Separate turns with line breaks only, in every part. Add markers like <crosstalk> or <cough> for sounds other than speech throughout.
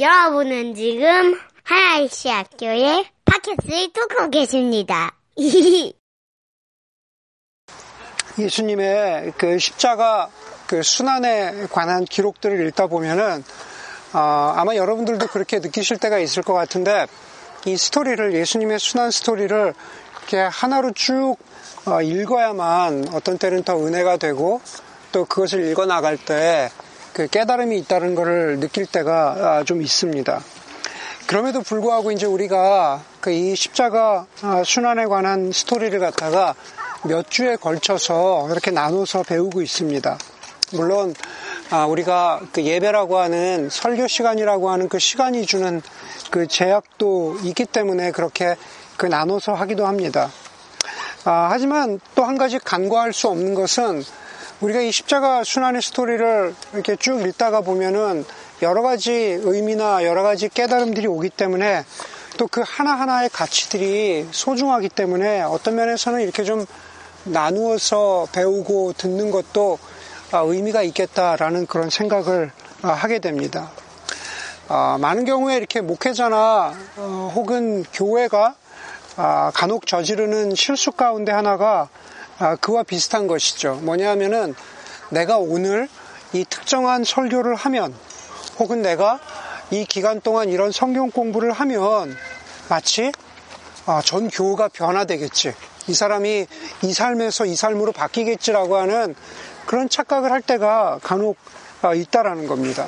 여러분은 지금 하나이시 학교의 팟캐스트를 듣고 계십니다. <laughs>
예수님의 그 십자가 그 순환에 관한 기록들을 읽다 보면은 어, 아마 여러분들도 그렇게 느끼실 때가 있을 것 같은데 이 스토리를 예수님의 순환 스토리를 이렇게 하나로 쭉 어, 읽어야만 어떤 때는 더 은혜가 되고 또 그것을 읽어 나갈 때 그 깨달음이 있다는 것을 느낄 때가 아, 좀 있습니다. 그럼에도 불구하고 이제 우리가 그 이 십자가 아, 순환에 관한 스토리를 갖다가 몇 주에 걸쳐서 이렇게 나눠서 배우고 있습니다. 물론 아, 우리가 그 예배라고 하는 설교 시간이라고 하는 그 시간이 주는 그 제약도 있기 때문에 그렇게 그 나눠서 하기도 합니다. 아, 하지만 또 한 가지 간과할 수 없는 것은 우리가 이 십자가 순환의 스토리를 이렇게 쭉 읽다가 보면은 여러 가지 의미나 여러 가지 깨달음들이 오기 때문에 또 그 하나하나의 가치들이 소중하기 때문에 어떤 면에서는 이렇게 좀 나누어서 배우고 듣는 것도 아, 의미가 있겠다라는 그런 생각을 아, 하게 됩니다. 아, 많은 경우에 이렇게 목회자나 어, 혹은 교회가 간혹 저지르는 실수 가운데 하나가 그와 비슷한 것이죠. 뭐냐 하면은 내가 오늘 이 특정한 설교를 하면 혹은 내가 이 기간 동안 이런 성경 공부를 하면 마치 전 교회가 변화되겠지. 이 사람이 이 삶에서 이 삶으로 바뀌겠지라고 하는 그런 착각을 할 때가 간혹 있다라는 겁니다.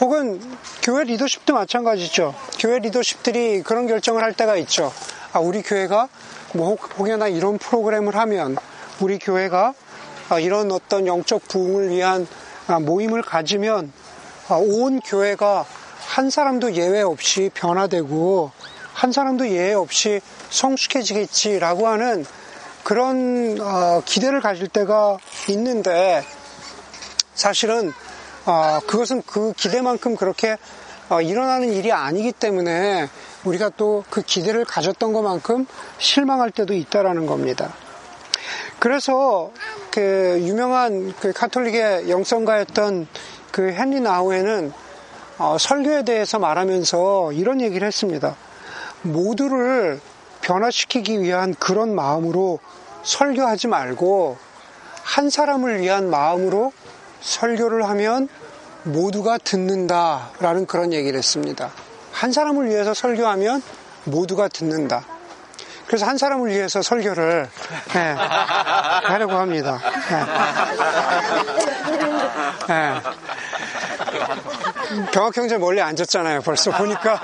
혹은 교회 리더십도 마찬가지죠. 교회 리더십들이 그런 결정을 할 때가 있죠. 아, 우리 교회가 뭐 혹여나 이런 프로그램을 하면 우리 교회가 아, 이런 어떤 영적 부흥을 위한 아, 모임을 가지면 아, 온 교회가 한 사람도 예외 없이 변화되고 한 사람도 예외 없이 성숙해지겠지라고 하는 그런 기대를 가질 때가 있는데 사실은 그것은 그 기대만큼 그렇게 일어나는 일이 아니기 때문에 우리가 또 그 기대를 가졌던 것만큼 실망할 때도 있다라는 겁니다. 그래서 그 유명한 그 카톨릭의 영성가였던 그 헨리 나우에는 어, 설교에 대해서 말하면서 이런 얘기를 했습니다. 모두를 변화시키기 위한 그런 마음으로 설교하지 말고 한 사람을 위한 마음으로 설교를 하면 모두가 듣는다라는 그런 얘기를 했습니다. 한 사람을 위해서 설교하면 모두가 듣는다. 그래서 한 사람을 위해서 설교를 네, 하려고 합니다. 네. 네. 병학 형제 멀리 앉았잖아요. 벌써 보니까.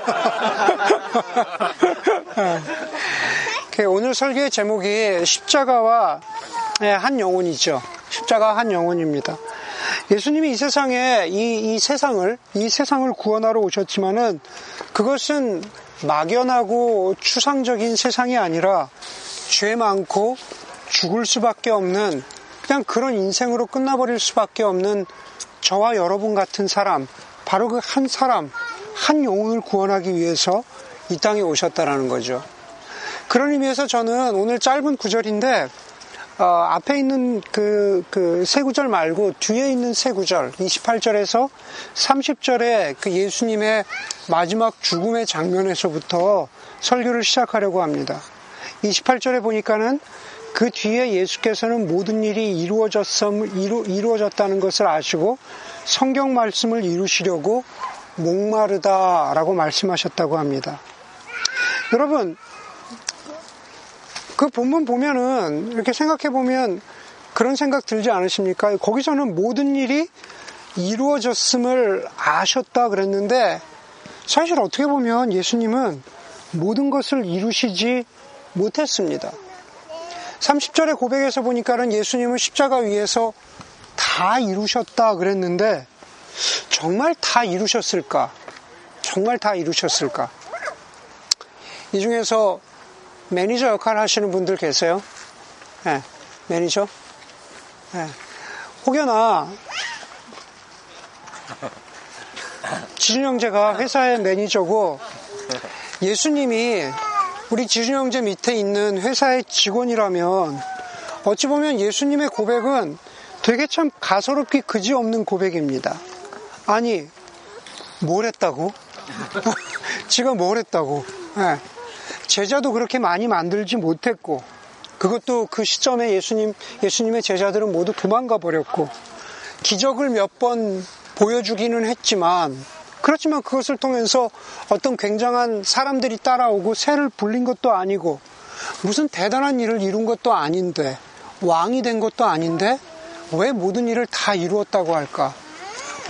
오늘 설교의 제목이 십자가와 한 영혼이죠. 십자가 한 영혼입니다. 예수님이 이 세상에 이, 이 세상을 이 세상을 구원하러 오셨지만은 그것은 막연하고 추상적인 세상이 아니라 죄 많고 죽을 수밖에 없는 그냥 그런 인생으로 끝나버릴 수밖에 없는 저와 여러분 같은 사람 바로 그 한 사람 한 영혼을 구원하기 위해서 이 땅에 오셨다라는 거죠. 그런 의미에서 저는 오늘 짧은 구절인데 어, 앞에 있는 그, 그, 세 구절 말고 뒤에 있는 세 구절, 28절에서 30절에 그 예수님의 마지막 죽음의 장면에서부터 설교를 시작하려고 합니다. 28절에 보니까는 그 뒤에 예수께서는 모든 일이 이루어졌음, 이루, 이루어졌다는 것을 아시고 성경 말씀을 이루시려고 목마르다라고 말씀하셨다고 합니다. 여러분, 그 본문 보면은 이렇게 생각해 보면 그런 생각 들지 않으십니까? 거기서는 모든 일이 이루어졌음을 아셨다 그랬는데 사실 어떻게 보면 예수님은 모든 것을 이루시지 못했습니다. 30절의 고백에서 보니까는 예수님은 십자가 위에서 다 이루셨다 그랬는데 정말 다 이루셨을까? 정말 다 이루셨을까? 이 중에서 매니저 역할 하시는 분들 계세요? 네, 매니저? 네. 혹여나 지준 형제가 회사의 매니저고 예수님이 우리 지준 형제 밑에 있는 회사의 직원이라면 어찌 보면 예수님의 고백은 되게 참 가소롭기 그지없는 고백입니다. 아니, 뭘 했다고? <laughs> 지가 뭘 했다고. 예. 제자도 그렇게 많이 만들지 못했고, 그것도 그 시점에 예수님, 예수님의 제자들은 모두 도망가 버렸고, 기적을 몇 번 보여주기는 했지만, 그렇지만 그것을 통해서 어떤 굉장한 사람들이 따라오고 새를 불린 것도 아니고, 무슨 대단한 일을 이룬 것도 아닌데, 왕이 된 것도 아닌데, 왜 모든 일을 다 이루었다고 할까?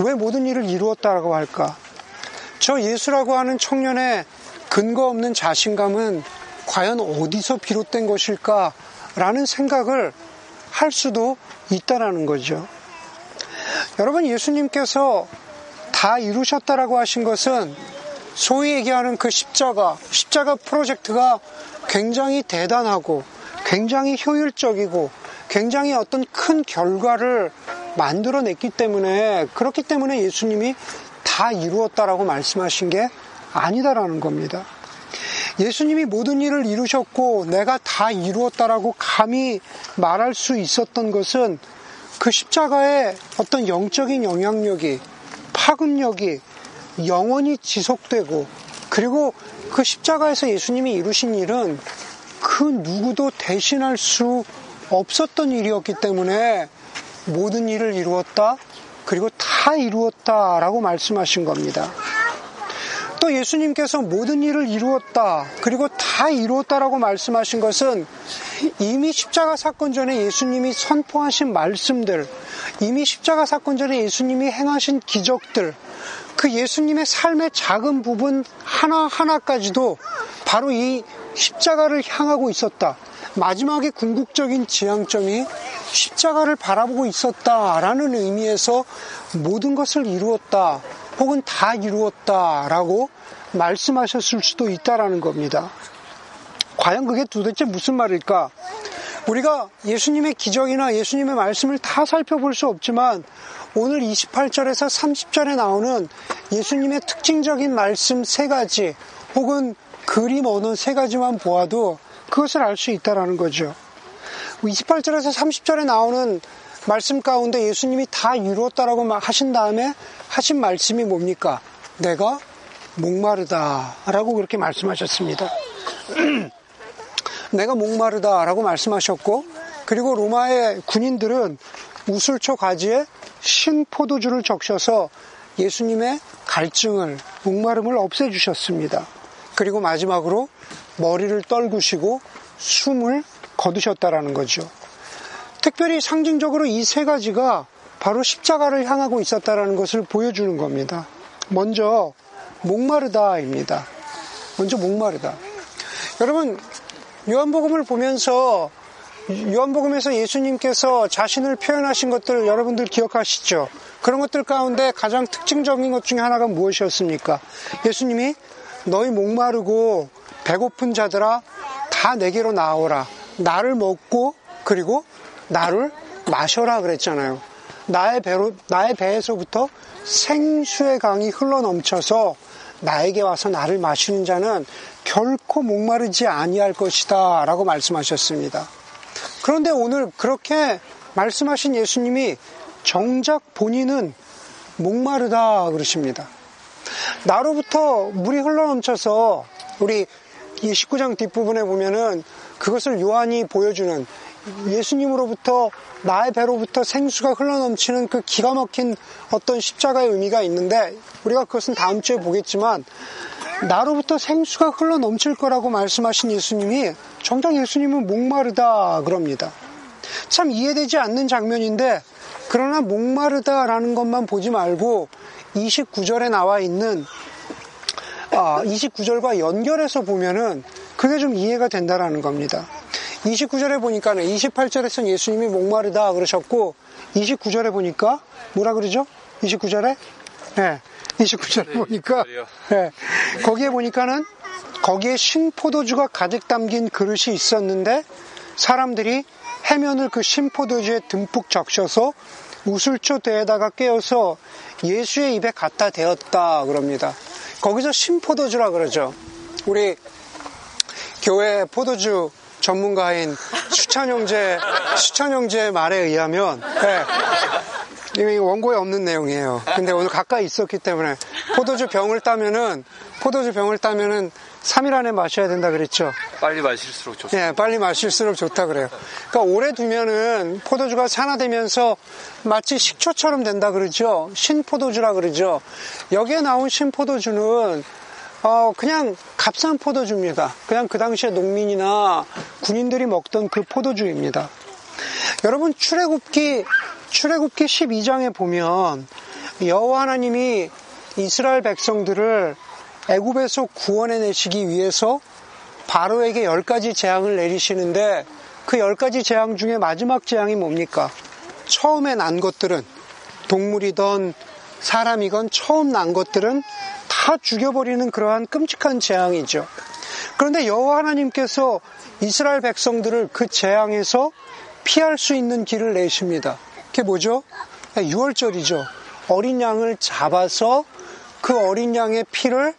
왜 모든 일을 이루었다고 할까? 저 예수라고 하는 청년의 근거 없는 자신감은 과연 어디서 비롯된 것일까? 라는 생각을 할 수도 있다라는 거죠. 여러분, 예수님께서 다 이루셨다라고 하신 것은 소위 얘기하는 그 십자가, 십자가 프로젝트가 굉장히 대단하고 굉장히 효율적이고 굉장히 어떤 큰 결과를 만들어냈기 때문에 그렇기 때문에 예수님이 다 이루었다라고 말씀하신 게 아니다라는 겁니다. 예수님이 모든 일을 이루셨고 내가 다 이루었다라고 감히 말할 수 있었던 것은 그 십자가의 어떤 영적인 영향력이 파급력이 영원히 지속되고 그리고 그 십자가에서 예수님이 이루신 일은 그 누구도 대신할 수 없었던 일이었기 때문에 모든 일을 이루었다 그리고 다 이루었다라고 말씀하신 겁니다. 또 예수님께서 모든 일을 이루었다 그리고 다 이루었다라고 말씀하신 것은 이미 십자가 사건 전에 예수님이 선포하신 말씀들 이미 십자가 사건 전에 예수님이 행하신 기적들 그 예수님의 삶의 작은 부분 하나하나까지도 바로 이 십자가를 향하고 있었다. 마지막에 궁극적인 지향점이 십자가를 바라보고 있었다라는 의미에서 모든 것을 이루었다 혹은 다 이루었다라고 말씀하셨을 수도 있다라는 겁니다. 과연 그게 도대체 무슨 말일까? 우리가 예수님의 기적이나 예수님의 말씀을 다 살펴볼 수 없지만 오늘 28절에서 30절에 나오는 예수님의 특징적인 말씀 세 가지 혹은 그림 어느 세 가지만 보아도 그것을 알 수 있다라는 거죠. 28절에서 30절에 나오는 말씀 가운데 예수님이 다 이루었다라고 하신 다음에 하신 말씀이 뭡니까? 내가 목마르다라고 그렇게 말씀하셨습니다. <clears throat> 내가 목마르다라고 말씀하셨고 그리고 로마의 군인들은 우슬초 가지에 신 포도주를 적셔서 예수님의 갈증을 목마름을 없애 주셨습니다. 그리고 마지막으로 머리를 떨구시고 숨을 거두셨다라는 거죠. 특별히 상징적으로 이 세 가지가 바로 십자가를 향하고 있었다라는 것을 보여주는 겁니다. 먼저 목마르다입니다. 먼저 목마르다. 여러분 요한복음을 보면서 요한복음에서 예수님께서 자신을 표현하신 것들 여러분들 기억하시죠? 그런 것들 가운데 가장 특징적인 것 중에 하나가 무엇이었습니까? 예수님이 너희 목마르고 배고픈 자들아 다 내게로 나오라. 나를 먹고 그리고 나를 마셔라 그랬잖아요. 나의 배로 나의 배에서부터 생수의 강이 흘러 넘쳐서 나에게 와서 나를 마시는 자는 결코 목마르지 아니할 것이다 라고 말씀하셨습니다. 그런데 오늘 그렇게 말씀하신 예수님이 정작 본인은 목마르다 그러십니다. 나로부터 물이 흘러 넘쳐서 우리 이 19장 뒷부분에 보면은 그것을 요한이 보여주는 예수님으로부터 나의 배로부터 생수가 흘러넘치는 그 기가 막힌 어떤 십자가의 의미가 있는데 우리가 그것은 다음 주에 보겠지만 나로부터 생수가 흘러넘칠 거라고 말씀하신 예수님이 정작 예수님은 목마르다 그럽니다. 참 이해되지 않는 장면인데 그러나 목마르다라는 것만 보지 말고 29절에 나와 있는 아, 29절과 연결해서 보면은 그게 좀 이해가 된다라는 겁니다. 29절에 보니까는 28절에서는 예수님이 목마르다 그러셨고 29절에 보니까 뭐라 그러죠? 29절에 네. 29절에 보니까 네. 거기에 보니까는 거기에 신포도주가 가득 담긴 그릇이 있었는데 사람들이 해면을 그 신포도주에 듬뿍 적셔서 우슬초 대에다가 깨어서 예수의 입에 갖다 대었다 그럽니다. 거기서 신포도주라 그러죠. 우리 교회 포도주 전문가인 수찬 형제 수찬 형제 말에 의하면 네, 이미 원고에 없는 내용이에요. 근데 오늘 가까이 있었기 때문에 포도주 병을 따면은 포도주 병을 따면은 3일 안에 마셔야 된다 그랬죠.
빨리 마실수록 좋습니다.
예, 빨리 마실수록 좋다 그래요. 그러니까 오래 두면은 포도주가 산화되면서 마치 식초처럼 된다 그러죠. 신포도주라 그러죠. 여기에 나온 신포도주는 어, 그냥 값싼 포도주입니다. 그냥 그 당시에 농민이나 군인들이 먹던 그 포도주입니다. 여러분 출애굽기 출애굽기 12장에 보면 여호와 하나님이 이스라엘 백성들을 애굽에서 구원해 내시기 위해서 바로에게 열 가지 재앙을 내리시는데 그 열 가지 재앙 중에 마지막 재앙이 뭡니까? 처음에 난 것들은 동물이건 사람이건 처음 난 것들은 다 죽여버리는 그러한 끔찍한 재앙이죠. 그런데 여호와 하나님께서 이스라엘 백성들을 그 재앙에서 피할 수 있는 길을 내십니다. 그게 뭐죠? 6월절이죠. 어린 양을 잡아서 그 어린 양의 피를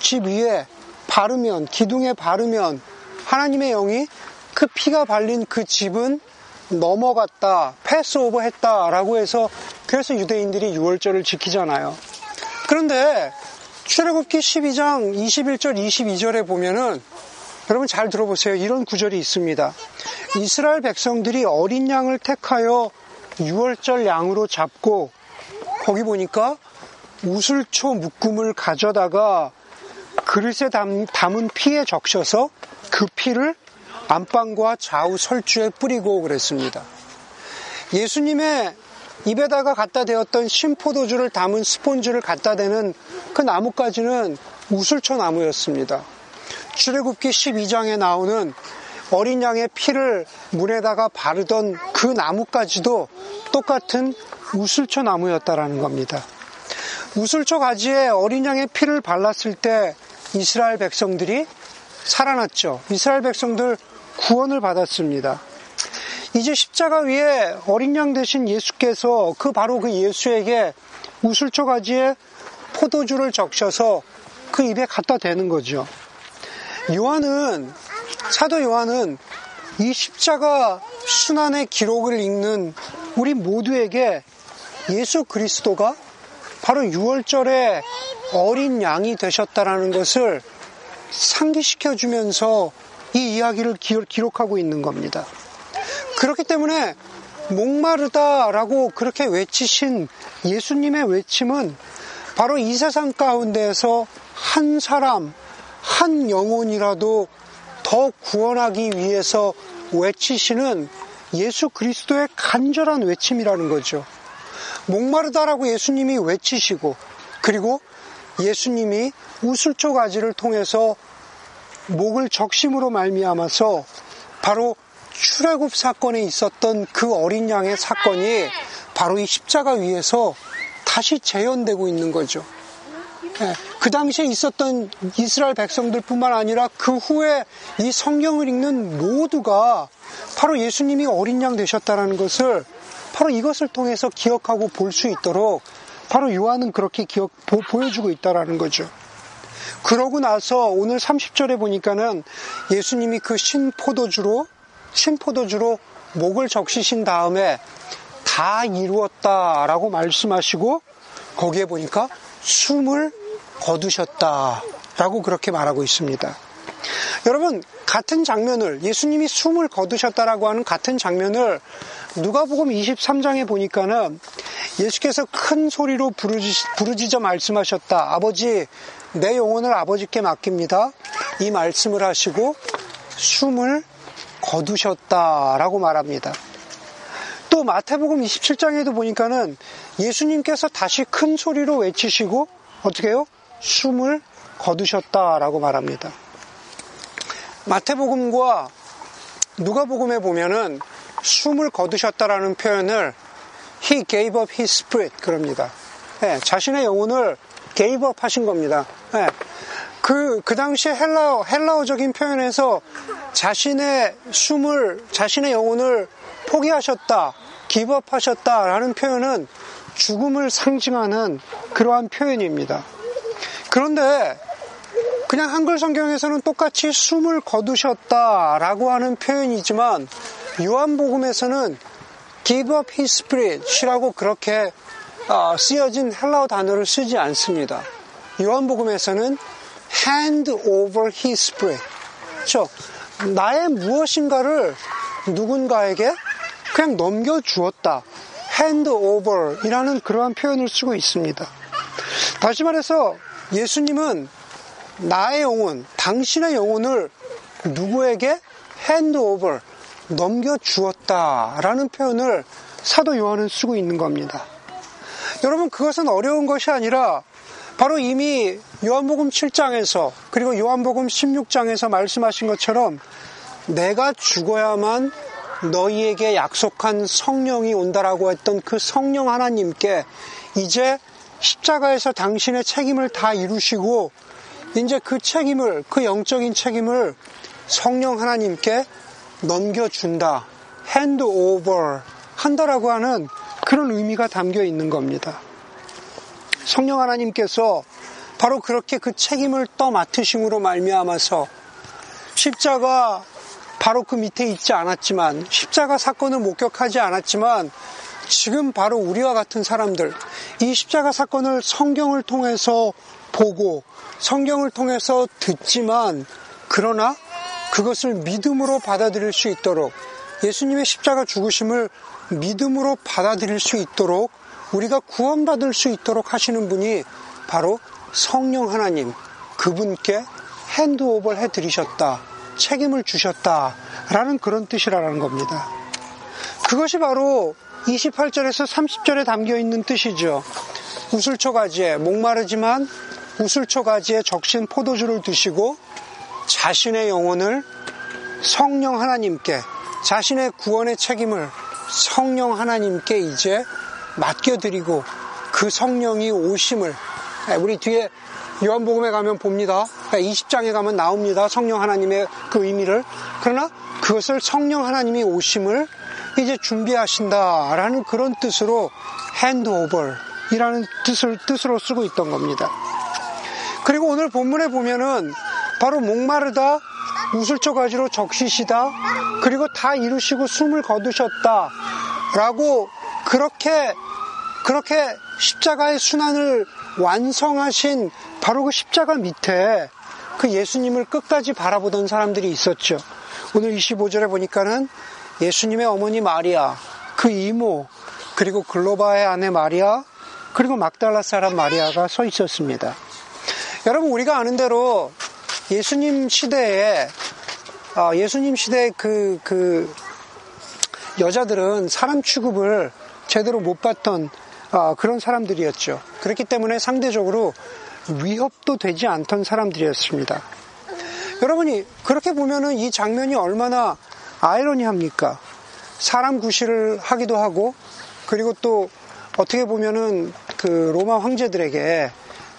집 위에 바르면 기둥에 바르면 하나님의 영이 그 피가 발린 그 집은 넘어갔다, 패스오버 했다라고 해서 그래서 유대인들이 6월절을 지키잖아요. 그런데 출애굽기 12장 21절 22절에 보면은 여러분 잘 들어보세요. 이런 구절이 있습니다. 이스라엘 백성들이 어린 양을 택하여 6월절 양으로 잡고 거기 보니까 우슬초 묶음을 가져다가 그릇에 담, 은 피에 적셔서 그 피를 안방과 좌우 설주에 뿌리고 그랬습니다. 예수님의 입에다가 갖다 대었던 신포도주를 담은 스폰지를 갖다 대는 그 나뭇가지는 우슬초 나무였습니다. 출애굽기 12장에 나오는 어린 양의 피를 문에다가 바르던 그 나뭇가지도 똑같은 우슬초 나무였다라는 겁니다. 우슬초 가지에 어린 양의 피를 발랐을 때 이스라엘 백성들이 살아났죠. 이스라엘 백성들 구원을 받았습니다. 이제 십자가 위에 어린 양 대신 예수께서 그 바로 그 예수에게 우슬초 가지에 포도주를 적셔서 그 입에 갖다 대는 거죠. 요한은 사도 요한은 이 십자가 순환의 기록을 읽는 우리 모두에게 예수 그리스도가 바로 6월절에 어린 양이 되셨다라는 것을 상기시켜 주면서 이 이야기를 기록하고 있는 겁니다. 그렇기 때문에 목마르다라고 그렇게 외치신 예수님의 외침은 바로 이 세상 가운데에서 한 사람, 한 영혼이라도 더 구원하기 위해서 외치시는 예수 그리스도의 간절한 외침이라는 거죠. 목마르다라고 예수님이 외치시고 그리고 예수님이 우슬초 가지를 통해서 목을 적심으로 말미암아서 바로 출애굽 사건에 있었던 그 어린 양의 사건이 바로 이 십자가 위에서 다시 재현되고 있는 거죠. 예, 그 당시에 있었던 이스라엘 백성들뿐만 아니라 그 후에 이 성경을 읽는 모두가 바로 예수님이 어린 양 되셨다라는 것을 바로 이것을 통해서 기억하고 볼 수 있도록 바로 요한은 그렇게 기억 보, 보여주고 있다라는 거죠. 그러고 나서 오늘 30절에 보니까는 예수님이 그 신 포도주로 신포도주로 목을 적시신 다음에 다 이루었다라고 말씀하시고 거기에 보니까 숨을 거두셨다라고 그렇게 말하고 있습니다. 여러분 같은 장면을 예수님이 숨을 거두셨다라고 하는 같은 장면을 누가복음 23장에 보니까는 예수께서 큰 소리로 부르지, 부르짖어 말씀하셨다. 아버지 내 영혼을 아버지께 맡깁니다. 이 말씀을 하시고 숨을 거두셨다라고 말합니다. 또 마태복음 27장에도 보니까는 예수님께서 다시 큰 소리로 외치시고 어떻게 해요? 숨을 거두셨다라고 말합니다. 마태복음과 누가복음에 보면은 숨을 거두셨다라는 표현을 he gave up his spirit 그럽니다. 네, 자신의 영혼을 gave up 하신 겁니다. 네, 그, 그 당시에 헬라어, 헬라어적인 표현에서 자신의 숨을, 자신의 영혼을 포기하셨다, up 하셨다 라는 표현은 죽음을 상징하는 그러한 표현입니다. 그런데 그냥 한글 성경에서는 똑같이 숨을 거두셨다 라고 하는 표현이지만 요한복음에서는 give up his spirit이라고 그렇게 아, 쓰여진 헬라어 단어를 쓰지 않습니다. 요한복음에서는 hand over his bread. 그렇죠? 나의 무엇인가를 누군가에게 그냥 넘겨주었다. hand over 이라는 그러한 표현을 쓰고 있습니다. 다시 말해서 예수님은 나의 영혼, 당신의 영혼을 누구에게 hand over, 넘겨주었다 라는 표현을 사도 요한은 쓰고 있는 겁니다. 여러분, 그것은 어려운 것이 아니라 바로 이미 요한복음 7장에서 그리고 요한복음 16장에서 말씀하신 것처럼 내가 죽어야만 너희에게 약속한 성령이 온다라고 했던 그 성령 하나님께 이제 십자가에서 당신의 책임을 다 이루시고 이제 그 책임을 그 영적인 책임을 성령 하나님께 넘겨준다. hand over 한다라고 하는 그런 의미가 담겨 있는 겁니다. 성령 하나님께서 바로 그렇게 그 책임을 떠맡으심으로 말미암아서 십자가 바로 그 밑에 있지 않았지만 십자가 사건을 목격하지 않았지만 지금 바로 우리와 같은 사람들 이 십자가 사건을 성경을 통해서 보고 성경을 통해서 듣지만 그러나 그것을 믿음으로 받아들일 수 있도록 예수님의 십자가 죽으심을 믿음으로 받아들일 수 있도록 우리가 구원받을 수 있도록 하시는 분이 바로 성령 하나님 그분께 핸드오버를 해드리셨다 책임을 주셨다라는 그런 뜻이라는 겁니다. 그것이 바로 28절에서 30절에 담겨 있는 뜻이죠. 우슬초 가지에 목마르지만 우슬초 가지에 적신 포도주를 드시고 자신의 영혼을 성령 하나님께 자신의 구원의 책임을 성령 하나님께 이제 맡겨드리고 그 성령이 오심을 예, 우리 뒤에 요한복음에 가면 봅니다. 20장에 가면 나옵니다. 성령 하나님의 그 의미를. 그러나 그것을 성령 하나님이 오심을 이제 준비하신다라는 그런 뜻으로 핸드오버이라는 뜻을 뜻으로 쓰고 있던 겁니다. 그리고 오늘 본문에 보면은 바로 목마르다, 우슬초 가지로 적시시다, 그리고 다 이루시고 숨을 거두셨다. 라고 그렇게, 그렇게 십자가의 순환을 완성하신 바로 그 십자가 밑에 그 예수님을 끝까지 바라보던 사람들이 있었죠. 오늘 25절에 보니까는 예수님의 어머니 마리아, 그 이모, 그리고 글로바의 아내 마리아, 그리고 막달라 사람 마리아가 서 있었습니다. 여러분, 우리가 아는 대로 예수님 시대에, 아, 예수님 시대 그, 그, 여자들은 사람 취급을 제대로 못 받던 아, 그런 사람들이었죠. 그렇기 때문에 상대적으로 위협도 되지 않던 사람들이었습니다. 여러분이 그렇게 보면은 이 장면이 얼마나 아이러니합니까? 사람 구실을 하기도 하고 그리고 또 어떻게 보면은 그 로마 황제들에게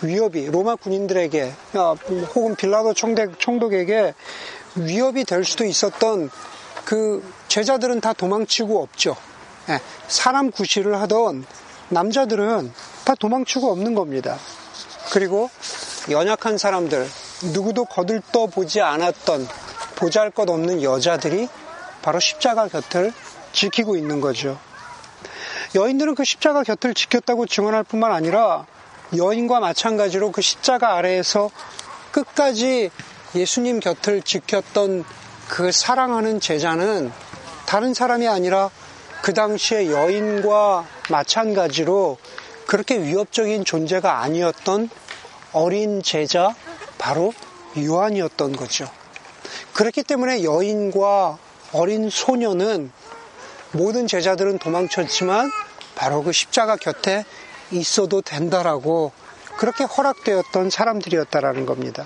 위협이 로마 군인들에게 어, 혹은 빌라도 총독, 총독 에게 위협이 될 수도 있었던 그 제자들은 다 도망치고 없죠. 예, 사람 구실을 하던 남자들은 다 도망치고 없는 겁니다. 그리고 연약한 사람들, 누구도 거들떠 보지 않았던 보잘 것 없는 여자들이 바로 십자가 곁을 지키고 있는 거죠. 여인들은 그 십자가 곁을 지켰다고 증언할 뿐만 아니라 여인과 마찬가지로 그 십자가 아래에서 끝까지 예수님 곁을 지켰던 그 사랑하는 제자는 다른 사람이 아니라 그 당시에 여인과 마찬가지로 그렇게 위협적인 존재가 아니었던 어린 제자 바로 요한이었던 거죠. 그렇기 때문에 여인과 어린 소녀는 모든 제자들은 도망쳤지만 바로 그 십자가 곁에 있어도 된다라고 그렇게 허락되었던 사람들이었다라는 겁니다.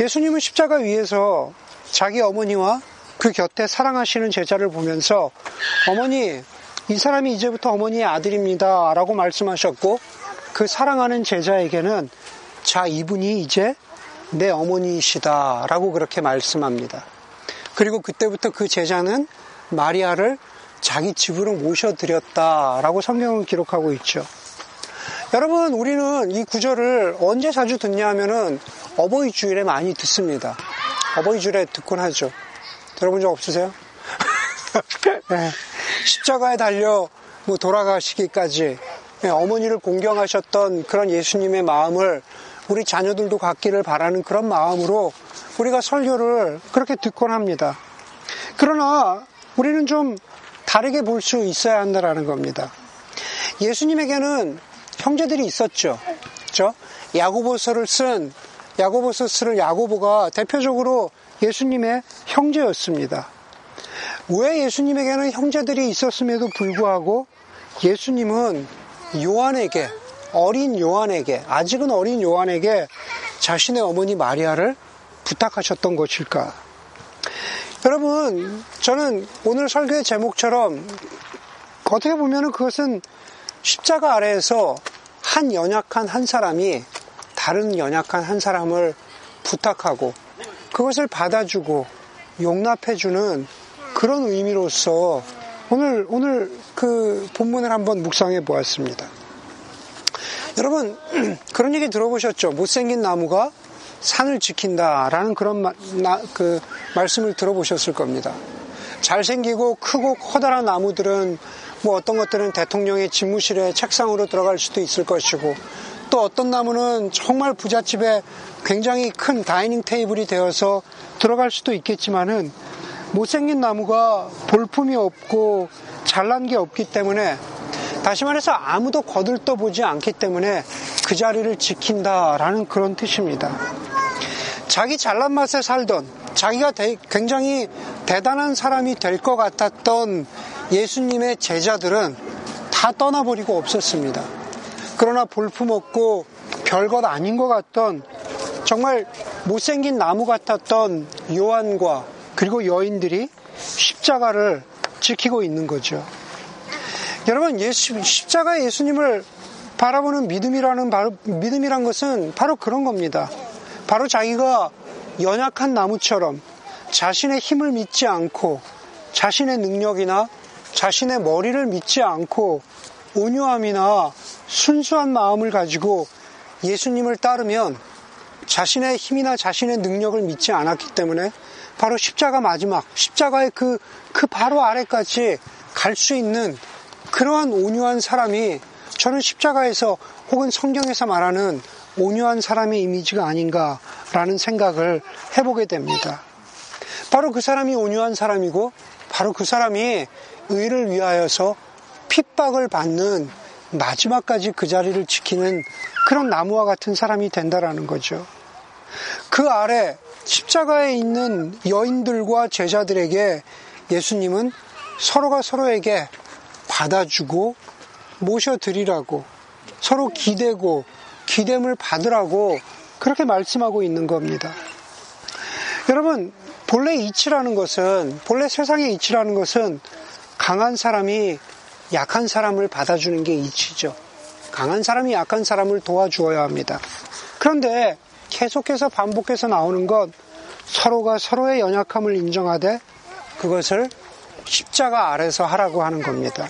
예수님은 십자가 위에서 자기 어머니와 그 곁에 사랑하시는 제자를 보면서 어머니, 이 사람이 이제부터 어머니의 아들입니다. 라고 말씀하셨고 그 사랑하는 제자에게는 자, 이분이 이제 내 어머니이시다. 라고 그렇게 말씀합니다. 그리고 그때부터 그 제자는 마리아를 자기 집으로 모셔드렸다 라고 성경은 기록하고 있죠. 여러분, 우리는 이 구절을 언제 자주 듣냐 하면은 어버이 주일에 많이 듣습니다. 어버이 주일에 듣곤 하죠. 들어본 적 없으세요? <laughs> 네. 십자가에 달려 뭐 돌아가시기까지 네, 어머니를 공경하셨던 그런 예수님의 마음을 우리 자녀들도 갖기를 바라는 그런 마음으로 우리가 설교를 그렇게 듣곤 합니다. 그러나 우리는 좀 다르게 볼 수 있어야 한다라는 겁니다. 예수님에게는 형제들이 있었죠. 그렇죠? 야고보서를 쓴 야고보서 쓰는 야고보가 대표적으로 예수님의 형제였습니다. 왜 예수님에게는 형제들이 있었음에도 불구하고 예수님은 요한에게 어린 요한에게 아직은 어린 요한에게 자신의 어머니 마리아를 부탁하셨던 것일까? 여러분, 저는 오늘 설교의 제목처럼 어떻게 보면 그것은 십자가 아래에서 한 연약한 한 사람이 다른 연약한 한 사람을 부탁하고 그것을 받아주고 용납해주는 그런 의미로서 오늘, 오늘 그 본문을 한번 묵상해 보았습니다. 여러분, <clears throat> 그런 얘기 들어보셨죠? 못생긴 나무가 산을 지킨다라는 그런 마, 나, 그 말씀을 들어보셨을 겁니다. 잘생기고 크고 커다란 나무들은 뭐 어떤 것들은 대통령의 집무실에 책상으로 들어갈 수도 있을 것이고 또 어떤 나무는 정말 부잣집에 굉장히 큰 다이닝 테이블이 되어서 들어갈 수도 있겠지만은 못생긴 나무가 볼품이 없고 잘난 게 없기 때문에 다시 말해서 아무도 거들떠 보지 않기 때문에 그 자리를 지킨다라는 그런 뜻입니다. 자기 잘난 맛에 살던 자기가 굉장히 대단한 사람이 될 것 같았던 예수님의 제자들은 다 떠나버리고 없었습니다. 그러나 볼품없고 별것 아닌 것 같던 정말 못생긴 나무 같았던 요한과 그리고 여인들이 십자가를 지키고 있는 거죠. 여러분, 예수, 십자가 예수님을 바라보는 믿음이라는 바로, 믿음이란 것은 바로 그런 겁니다. 바로 자기가 연약한 나무처럼 자신의 힘을 믿지 않고 자신의 능력이나 자신의 머리를 믿지 않고 온유함이나 순수한 마음을 가지고 예수님을 따르면 자신의 힘이나 자신의 능력을 믿지 않았기 때문에 바로 십자가 마지막, 십자가의 그, 그 바로 아래까지 갈 수 있는 그러한 온유한 사람이 저는 십자가에서 혹은 성경에서 말하는 온유한 사람의 이미지가 아닌가라는 생각을 해보게 됩니다. 바로 그 사람이 온유한 사람이고 바로 그 사람이 의를 위하여서 핍박을 받는 마지막까지 그 자리를 지키는 그런 나무와 같은 사람이 된다라는 거죠. 그 아래 십자가에 있는 여인들과 제자들에게 예수님은 서로가 서로에게 받아주고 모셔드리라고 서로 기대고 기댐을 받으라고 그렇게 말씀하고 있는 겁니다. 여러분, 본래 이치라는 것은, 본래 세상의 이치라는 것은 강한 사람이 약한 사람을 받아주는 게 이치죠. 강한 사람이 약한 사람을 도와주어야 합니다. 그런데 계속해서 반복해서 나오는 건 서로가 서로의 연약함을 인정하되 그것을 십자가 아래서 하라고 하는 겁니다.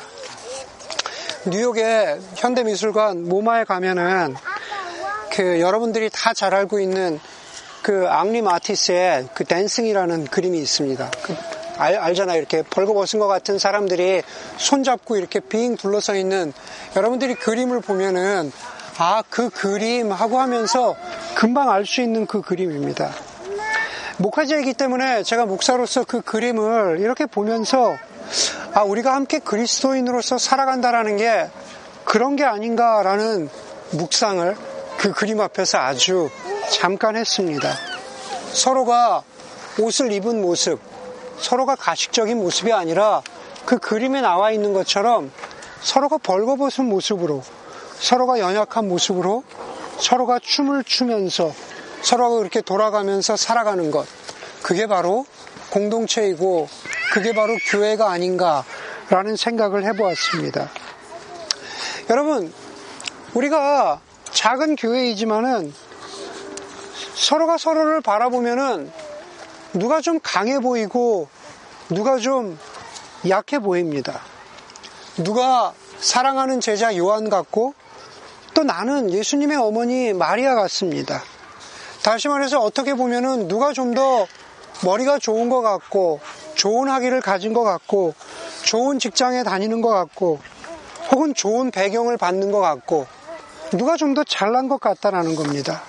뉴욕의 현대미술관 모마에 가면은 그 여러분들이 다 잘 알고 있는 그 앙리 마티스의 그 댄싱이라는 그림이 있습니다. 그 알, 알잖아요. 이렇게 벌거벗은 것 같은 사람들이 손잡고 이렇게 빙 둘러서 있는 여러분들이 그림을 보면은 아, 그 그림 하고 하면서 금방 알 수 있는 그 그림입니다. 목화제이기 때문에 제가 목사로서 그 그림을 이렇게 보면서 아, 우리가 함께 그리스도인으로서 살아간다라는 게 그런 게 아닌가라는 묵상을 그 그림 앞에서 아주 잠깐 했습니다. 서로가 옷을 입은 모습, 서로가 가식적인 모습이 아니라 그 그림에 나와 있는 것처럼 서로가 벌거벗은 모습으로 서로가 연약한 모습으로 서로가 춤을 추면서 서로가 그렇게 돌아가면서 살아가는 것 그게 바로 공동체이고 그게 바로 교회가 아닌가라는 생각을 해보았습니다. 여러분 우리가 작은 교회이지만은 서로가 서로를 바라보면은 누가 좀 강해 보이고 누가 좀 약해 보입니다. 누가 사랑하는 제자 요한 같고 또 나는 예수님의 어머니 마리아 같습니다. 다시 말해서 어떻게 보면은 누가 좀 더 머리가 좋은 것 같고 좋은 학위를 가진 것 같고 좋은 직장에 다니는 것 같고 혹은 좋은 배경을 받는 것 같고 누가 좀 더 잘난 것 같다라는 겁니다.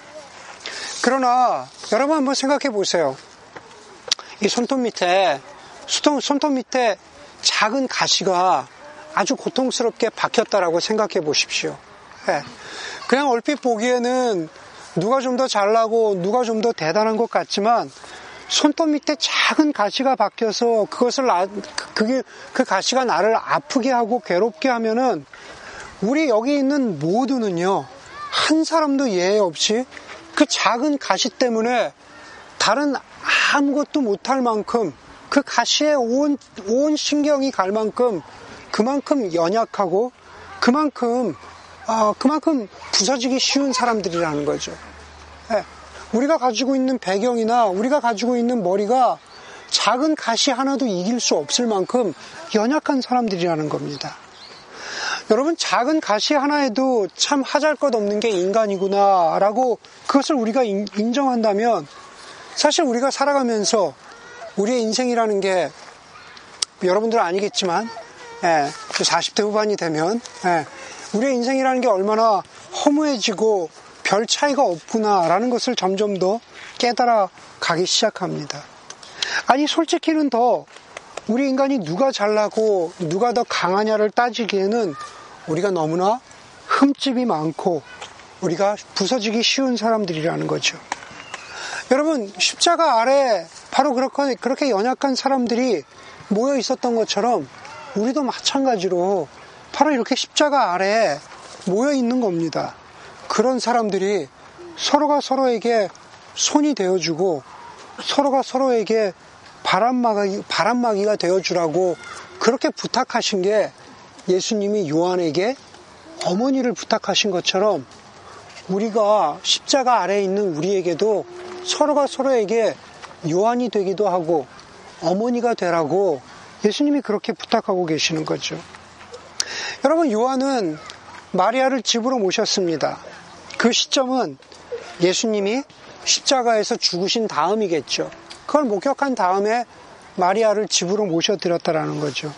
그러나 여러분 한번 생각해 보세요. 이 손톱 밑에 손톱 밑에 작은 가시가 아주 고통스럽게 박혔다라고 생각해 보십시오. 네. 그냥 얼핏 보기에는 누가 좀 더 잘나고 누가 좀 더 대단한 것 같지만 손톱 밑에 작은 가시가 박혀서 그것을 나, 그게 그 가시가 나를 아프게 하고 괴롭게 하면은 우리 여기 있는 모두는요 한 사람도 예외 없이 그 작은 가시 때문에 다른 아무것도 못할 만큼 그 가시에 온, 온 신경이 갈 만큼 그만큼 연약하고 그만큼 어, 그만큼 부서지기 쉬운 사람들이라는 거죠. 네. 우리가 가지고 있는 배경이나 우리가 가지고 있는 머리가 작은 가시 하나도 이길 수 없을 만큼 연약한 사람들이라는 겁니다. 여러분 작은 가시 하나에도 참 하잘 것 없는 게 인간이구나라고 그것을 우리가 인정한다면 사실 우리가 살아가면서 우리의 인생이라는 게 여러분들은 아니겠지만 예, 40대 후반이 되면 예, 우리의 인생이라는 게 얼마나 허무해지고 별 차이가 없구나라는 것을 점점 더 깨달아 가기 시작합니다. 아니 솔직히는 더 우리 인간이 누가 잘나고 누가 더 강하냐를 따지기에는 우리가 너무나 흠집이 많고 우리가 부서지기 쉬운 사람들이라는 거죠. 여러분 십자가 아래 바로 그렇게, 그렇게 연약한 사람들이 모여 있었던 것처럼 우리도 마찬가지로 바로 이렇게 십자가 아래 모여 있는 겁니다. 그런 사람들이 서로가 서로에게 손이 되어주고 서로가 서로에게 바람막이, 바람막이가 되어주라고 그렇게 부탁하신 게 예수님이 요한에게 어머니를 부탁하신 것처럼 우리가 십자가 아래에 있는 우리에게도 서로가 서로에게 요한이 되기도 하고 어머니가 되라고 예수님이 그렇게 부탁하고 계시는 거죠. 여러분, 요한은 마리아를 집으로 모셨습니다. 그 시점은 예수님이 십자가에서 죽으신 다음이겠죠. 그걸 목격한 다음에 마리아를 집으로 모셔드렸다라는 거죠.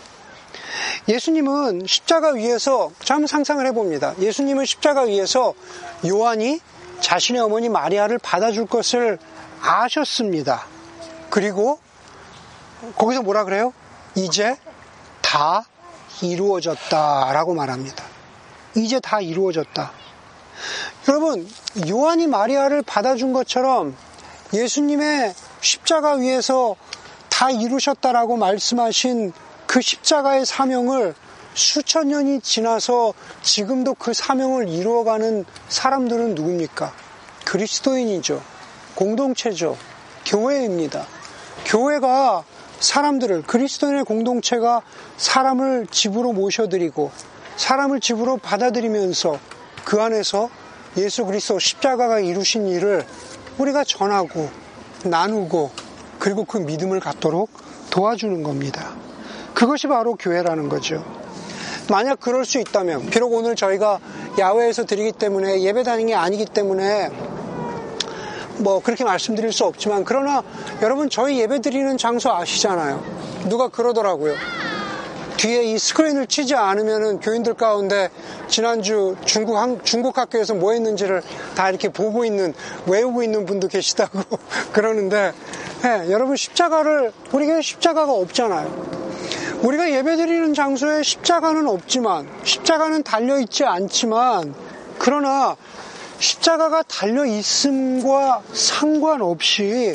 예수님은 십자가 위에서 참 상상을 해봅니다. 예수님은 십자가 위에서 요한이 자신의 어머니 마리아를 받아줄 것을 아셨습니다. 그리고 거기서 뭐라 그래요? 이제 다 이루어졌다 라고 말합니다. 이제 다 이루어졌다. 여러분, 요한이 마리아를 받아준 것처럼 예수님의 십자가 위에서 다 이루셨다라고 말씀하신 그 십자가의 사명을 수천 년이 지나서 지금도 그 사명을 이루어가는 사람들은 누굽니까? 그리스도인이죠. 공동체죠. 교회입니다. 교회가 사람들을, 그리스도인의 공동체가 사람을 집으로 모셔드리고 사람을 집으로 받아들이면서 그 안에서 예수 그리스도 십자가가 이루신 일을 우리가 전하고 나누고 그리고 그 믿음을 갖도록 도와주는 겁니다. 그것이 바로 교회라는 거죠. 만약 그럴 수 있다면, 비록 오늘 저희가 야외에서 드리기 때문에 예배 게 아니기 때문에 뭐 그렇게 말씀드릴 수 없지만, 그러나 여러분 저희 예배 드리는 장소 아시잖아요. 누가 그러더라고요. 뒤에 이 스크린을 치지 않으면은 교인들 가운데 지난주 중국, 중국 학교에서 뭐 했는지를 다 이렇게 보고 있는, 외우고 있는 분도 계시다고 <laughs> 그러는데, 네, 여러분 십자가를, 우리 가 십자가가 없잖아요. 우리가 예배드리는 장소에 십자가는 없지만, 십자가는 달려 있지 않지만, 그러나 십자가가 달려 있음과 상관없이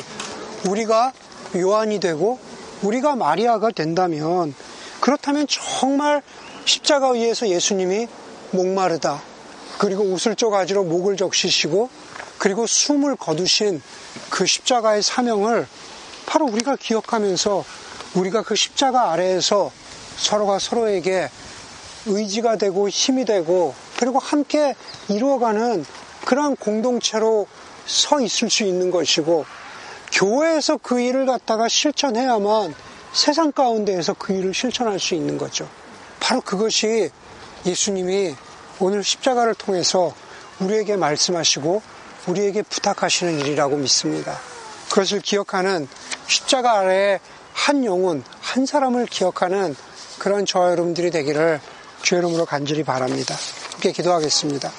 우리가 요한이 되고 우리가 마리아가 된다면 그렇다면 정말 십자가 위에서 예수님이 목마르다. 그리고 웃을 쪼가지로 목을 적시시고 그리고 숨을 거두신 그 십자가의 사명을 바로 우리가 기억하면서 우리가 그 십자가 아래에서 서로가 서로에게 의지가 되고 힘이 되고 그리고 함께 이루어가는 그러한 공동체로 서 있을 수 있는 것이고 교회에서 그 일을 갖다가 실천해야만 세상 가운데에서 그 일을 실천할 수 있는 거죠. 바로 그것이 예수님이 오늘 십자가를 통해서 우리에게 말씀하시고 우리에게 부탁하시는 일이라고 믿습니다. 그것을 기억하는 십자가 아래에 한 영혼, 한 사람을 기억하는 그런 저와 여러분들이 되기를 주의 이름으로 간절히 바랍니다. 함께 기도하겠습니다.